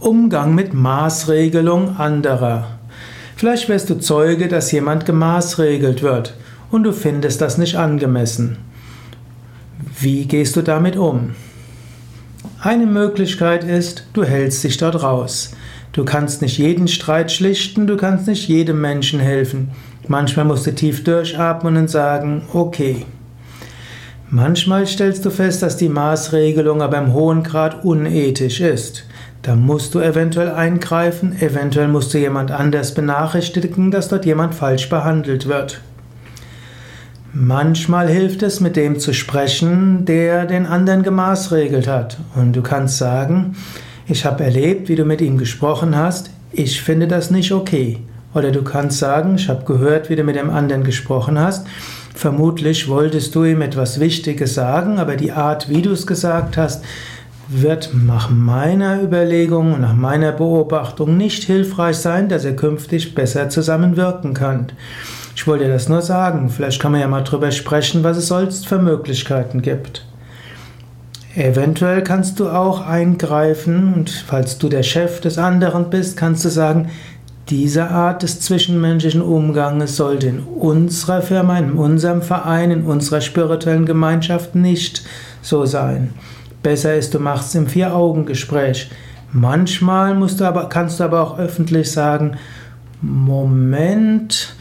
Umgang mit Maßregelung anderer. Vielleicht wirst du Zeuge, dass jemand gemaßregelt wird und du findest das nicht angemessen. Wie gehst du damit um? Eine Möglichkeit ist, du hältst dich dort raus. Du kannst nicht jeden Streit schlichten, du kannst nicht jedem Menschen helfen. Manchmal musst du tief durchatmen und sagen, okay. Manchmal stellst du fest, dass die Maßregelung aber im hohen Grad unethisch ist. Da musst du eventuell eingreifen, eventuell musst du jemand anders benachrichtigen, dass dort jemand falsch behandelt wird. Manchmal hilft es, mit dem zu sprechen, der den anderen gemaßregelt hat. Und du kannst sagen, ich habe erlebt, wie du mit ihm gesprochen hast, ich finde das nicht okay. Oder du kannst sagen, ich habe gehört, wie du mit dem anderen gesprochen hast, vermutlich wolltest du ihm etwas Wichtiges sagen, aber die Art, wie du es gesagt hast, wird nach meiner Überlegung und nach meiner Beobachtung nicht hilfreich sein, dass ihr künftig besser zusammenwirken könnt. Ich wollte dir das nur sagen. Vielleicht kann man ja mal drüber sprechen, was es sonst für Möglichkeiten gibt. Eventuell kannst du auch eingreifen und falls du der Chef des anderen bist, kannst du sagen, diese Art des zwischenmenschlichen Umganges sollte in unserer Firma, in unserem Verein, in unserer spirituellen Gemeinschaft nicht so sein. Besser ist, du machst es im Vier-Augen-Gespräch. Manchmal musst du aber, kannst du aber auch öffentlich sagen, Moment,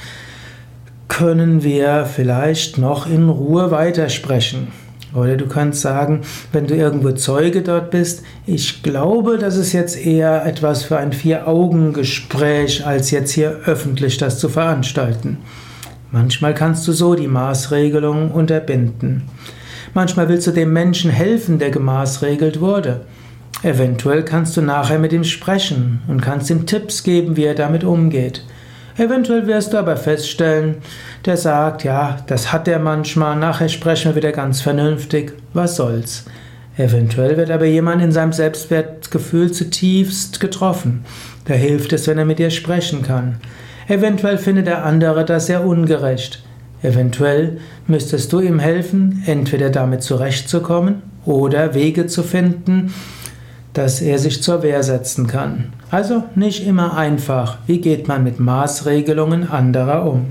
können wir vielleicht noch in Ruhe weitersprechen. Oder du kannst sagen, wenn du irgendwo Zeuge dort bist, ich glaube, das ist jetzt eher etwas für ein Vier-Augen-Gespräch, als jetzt hier öffentlich das zu veranstalten. Manchmal kannst du so die Maßregelung unterbinden. Manchmal willst du dem Menschen helfen, der gemaßregelt wurde. Eventuell kannst du nachher mit ihm sprechen und kannst ihm Tipps geben, wie er damit umgeht. Eventuell wirst du aber feststellen, der sagt, ja, das hat er manchmal, nachher sprechen wir wieder ganz vernünftig, was soll's. Eventuell wird aber jemand in seinem Selbstwertgefühl zutiefst getroffen. Da hilft es, wenn er mit dir sprechen kann. Eventuell findet der andere das sehr ungerecht. Eventuell müsstest du ihm helfen, entweder damit zurechtzukommen oder Wege zu finden, dass er sich zur Wehr setzen kann. Also nicht immer einfach. Wie geht man mit Maßregelungen anderer um?